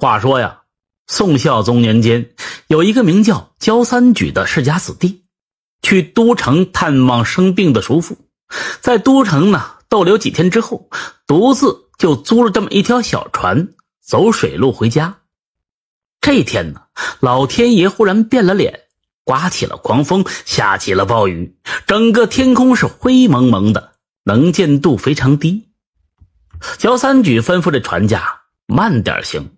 话说呀，宋孝宗年间，有一个名叫焦三举的世家子弟，去都城探望生病的叔父，在都城呢逗留几天之后，独自就租了这么一条小船，走水路回家。这一天呢，老天爷忽然变了脸，刮起了狂风，下起了暴雨，整个天空是灰蒙蒙的，能见度非常低。焦三举吩咐这船家慢点行。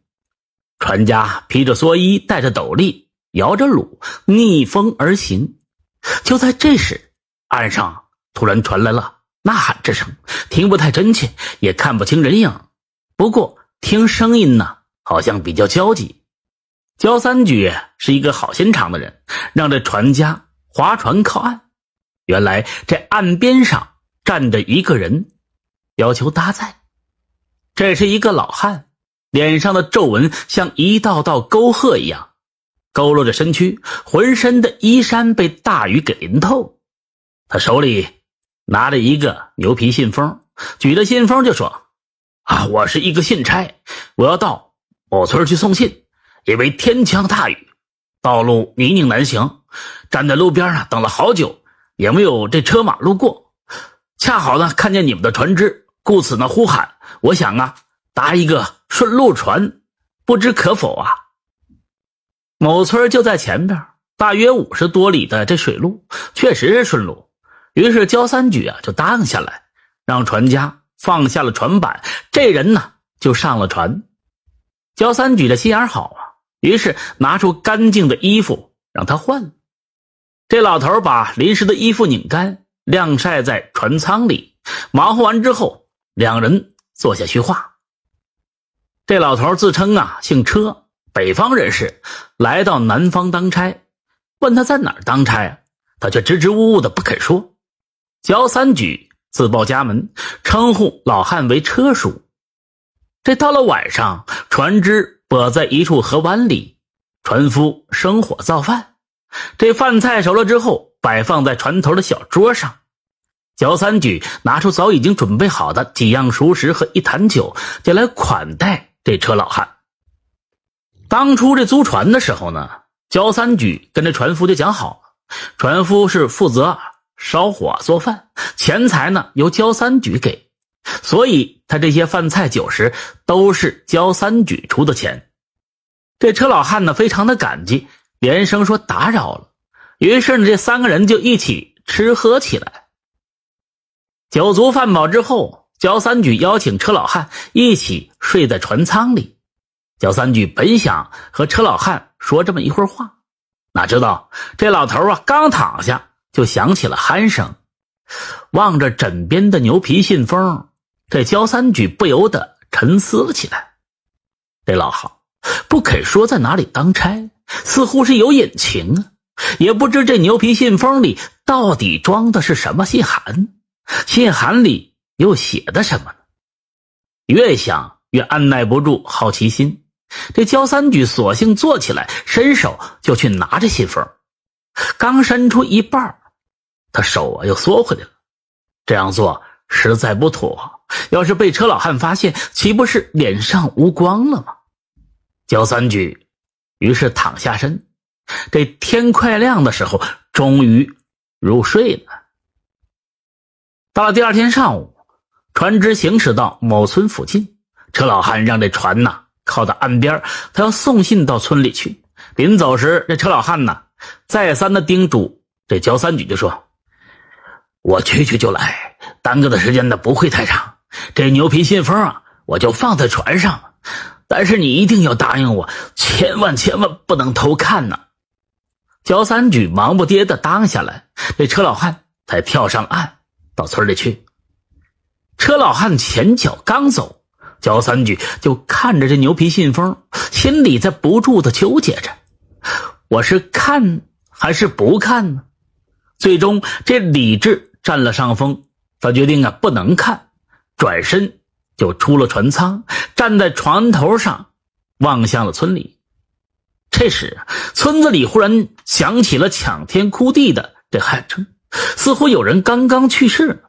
船家披着蓑衣，戴着斗笠，摇着橹，逆风而行。就在这时，岸上突然传来了呐喊之声，听不太真切，也看不清人影。不过听声音呢，好像比较焦急。焦三举是一个好心肠的人，让这船家划船靠岸。原来这岸边上站着一个人，要求搭载。这是一个老汉。脸上的皱纹像一道道沟壑一样，佝偻着身躯，浑身的衣衫被大雨给淋透。他手里拿着一个牛皮信封，举着信封就说：“啊，我是一个信差，我要到某村去送信。因为天降大雨，道路泥泞难行，站在路边啊等了好久，也没有这车马路过。恰好呢看见你们的船只，故此呢呼喊。我想啊。”搭一个顺路船，不知可否啊？某村就在前边，大约五十多里的这水路确实是顺路。于是焦三举啊就答应下来，让船家放下了船板，这人呢就上了船。焦三举的心眼好啊，于是拿出干净的衣服让他换。这老头把淋湿的衣服拧干，晾晒在船舱里。忙活完之后，两人坐下叙话。这老头自称啊姓车，北方人士，来到南方当差。问他在哪儿当差啊，他却支支吾吾的不肯说。焦三举自报家门，称呼老汉为车叔。这到了晚上，船只泊在一处河湾里，船夫生火造饭。这饭菜熟了之后，摆放在船头的小桌上。焦三举拿出早已经准备好的几样熟食和一坛酒，就来款待。这车老汉，当初这租船的时候呢，焦三举跟这船夫就讲好了，船夫是负责烧火做饭，钱财呢由焦三举给，所以他这些饭菜酒食都是焦三举出的钱。这车老汉呢非常的感激，连声说打扰了。于是呢，这三个人就一起吃喝起来。酒足饭饱之后。焦三举邀请车老汉一起睡在船舱里。焦三举本想和车老汉说这么一会儿话，哪知道这老头啊刚躺下就响起了鼾声。望着枕边的牛皮信封，这焦三举不由得沉思了起来。这老好不肯说在哪里当差，似乎是有隐情啊。也不知这牛皮信封里到底装的是什么信函，信函里。又写的什么呢？越想越按耐不住好奇心，这焦三举索性坐起来，伸手就去拿着信封。刚伸出一半，他手啊又缩回来了。这样做实在不妥，要是被车老汉发现，岂不是脸上无光了吗？焦三举于是躺下身，这天快亮的时候，终于入睡了。到了第二天上午。船只行驶到某村附近，车老汉让这船呐靠到岸边，他要送信到村里去。临走时，这车老汉呐再三的叮嘱这焦三举，就说：“我去去就来，耽搁的时间呢不会太长。这牛皮信封啊，我就放在船上，但是你一定要答应我，千万千万不能偷看呢。”焦三举忙不迭的答应下来，这车老汉才跳上岸，到村里去。车老汉前脚刚走，焦三举就看着这牛皮信封，心里在不住的纠结着：我是看还是不看呢？最终，这理智占了上风，他决定啊不能看，转身就出了船舱，站在船头上，望向了村里。这时，村子里忽然响起了抢天哭地的这喊声，似乎有人刚刚去世。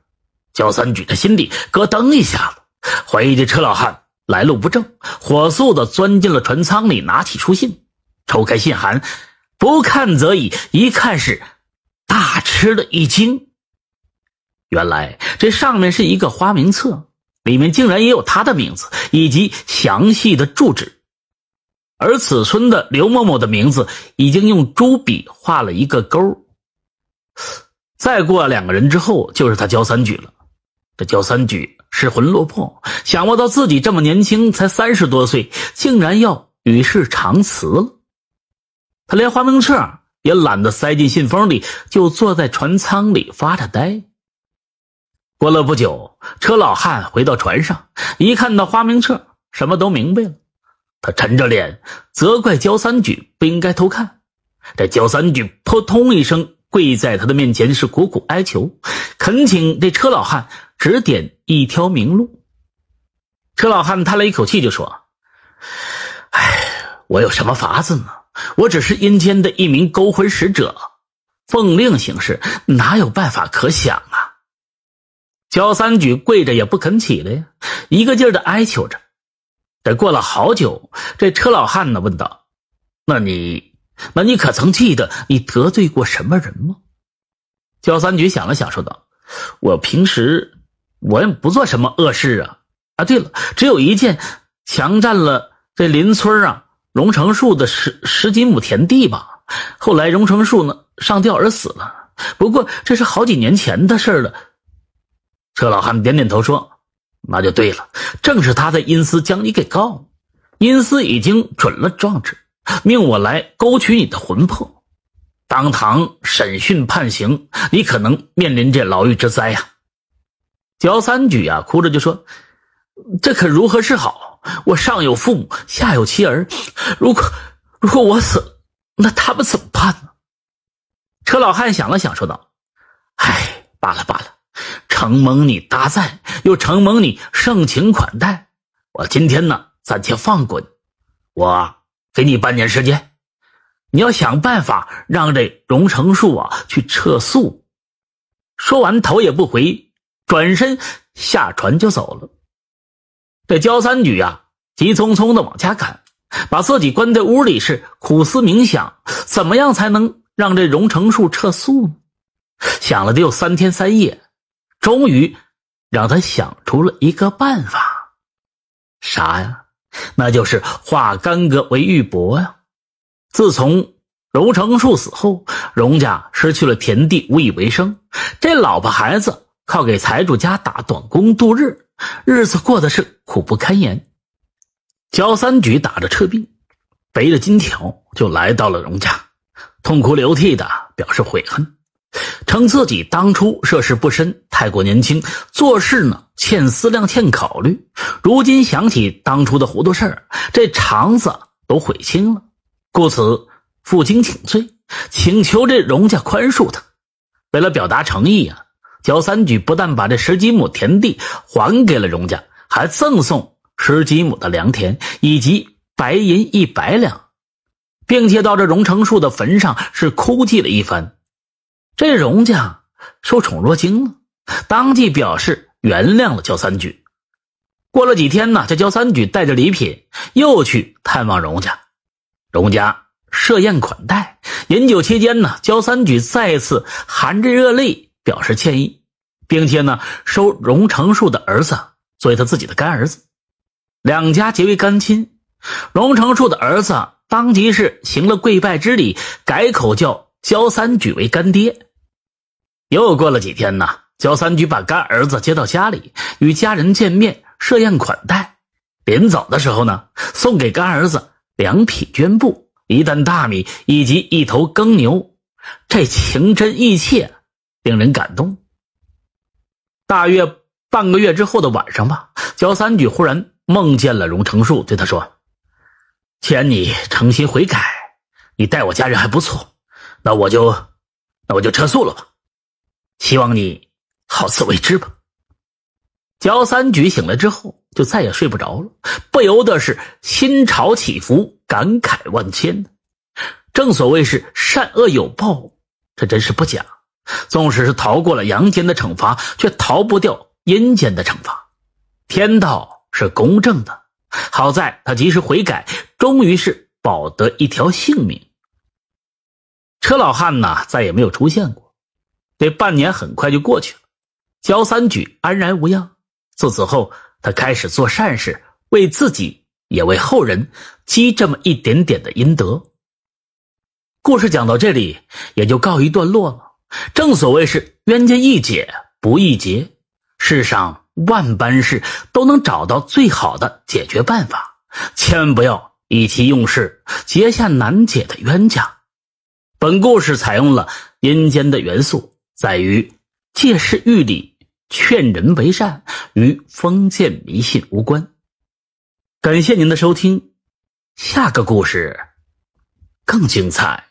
焦三举的心里咯噔一下子，怀疑这车老汉来路不正，火速的钻进了船舱里，拿起书信，抽开信函，不看则已，一看是大吃了一惊。原来这上面是一个花名册，里面竟然也有他的名字以及详细的住址，而此村的刘某某的名字已经用朱笔画了一个勾。再过两个人之后，就是他焦三举了。这焦三举失魂落魄，想不到自己这么年轻，才三十多岁，竟然要与世长辞了。他连花名册也懒得塞进信封里，就坐在船舱里发着呆。过了不久，车老汉回到船上，一看到花名册，什么都明白了。他沉着脸责怪焦三举不应该偷看。这焦三举扑通一声。跪在他的面前是苦苦哀求，恳请这车老汉指点一条明路。车老汉叹了一口气，就说：“哎，我有什么法子呢？我只是阴间的一名勾魂使者，奉令行事，哪有办法可想啊？”焦三举跪着也不肯起来呀，一个劲儿的哀求着。等过了好久，这车老汉呢问道：“那你？”那你可曾记得你得罪过什么人吗？焦三举想了想，说道：“我平时我也不做什么恶事啊。啊，对了，只有一件，强占了这邻村啊荣成树的十十几亩田地吧。后来荣成树呢上吊而死了。不过这是好几年前的事了。”车老汉点点头说：“那就对了，正是他在阴司将你给告了。阴司已经准了状纸。”命我来勾取你的魂魄，当堂审讯判刑，你可能面临这牢狱之灾呀！焦三举啊，哭着就说：“这可如何是好？我上有父母，下有妻儿，如果如果我死，那他们怎么办呢？”车老汉想了想，说道：“唉，罢了罢了，承蒙你搭载，又承蒙你盛情款待，我今天呢暂且放过你，我。”给你半年时间，你要想办法让这荣成树啊去撤诉。说完，头也不回，转身下船就走了。这焦三举啊，急匆匆的往家赶，把自己关在屋里，是苦思冥想，怎么样才能让这荣成树撤诉呢？想了得有三天三夜，终于让他想出了一个办法，啥呀？那就是化干戈为玉帛呀！自从荣成树死后，荣家失去了田地，无以为生。这老婆孩子靠给财主家打短工度日，日子过得是苦不堪言。焦三举打着赤壁，背着金条就来到了荣家，痛哭流涕的表示悔恨。称自己当初涉世不深，太过年轻，做事呢欠思量，欠考虑。如今想起当初的糊涂事儿，这肠子都悔青了，故此负荆请罪，请求这荣家宽恕他。为了表达诚意啊，焦三举不但把这十几亩田地还给了荣家，还赠送十几亩的良田以及白银一百两，并且到这荣成树的坟上是哭泣了一番。这荣家受宠若惊了，当即表示原谅了焦三举。过了几天呢，这焦三举带着礼品又去探望荣家，荣家设宴款待。饮酒期间呢，焦三举再次含着热泪表示歉意，并且呢收荣成树的儿子作为他自己的干儿子，两家结为干亲。荣成树的儿子当即是行了跪拜之礼，改口叫焦三举为干爹。又过了几天呢，焦三举把干儿子接到家里，与家人见面，设宴款待。临走的时候呢，送给干儿子两匹绢布、一担大米以及一头耕牛。这情真意切，令人感动。大约半个月之后的晚上吧，焦三举忽然梦见了荣成树，对他说：“既然你诚心悔改，你待我家人还不错，那我就，那我就撤诉了吧。”希望你好自为之吧。焦三举醒来之后，就再也睡不着了，不由得是心潮起伏，感慨万千正所谓是善恶有报，这真是不假。纵使是逃过了阳间的惩罚，却逃不掉阴间的惩罚。天道是公正的，好在他及时悔改，终于是保得一条性命。车老汉呢，再也没有出现过。这半年很快就过去了，焦三举安然无恙。自此后，他开始做善事，为自己也为后人积这么一点点的阴德。故事讲到这里，也就告一段落了。正所谓是冤家宜解不宜结，世上万般事都能找到最好的解决办法，千万不要意气用事，结下难解的冤家。本故事采用了阴间的元素，在于借势喻理、劝人为善，与封建迷信无关。感谢您的收听，下个故事更精彩。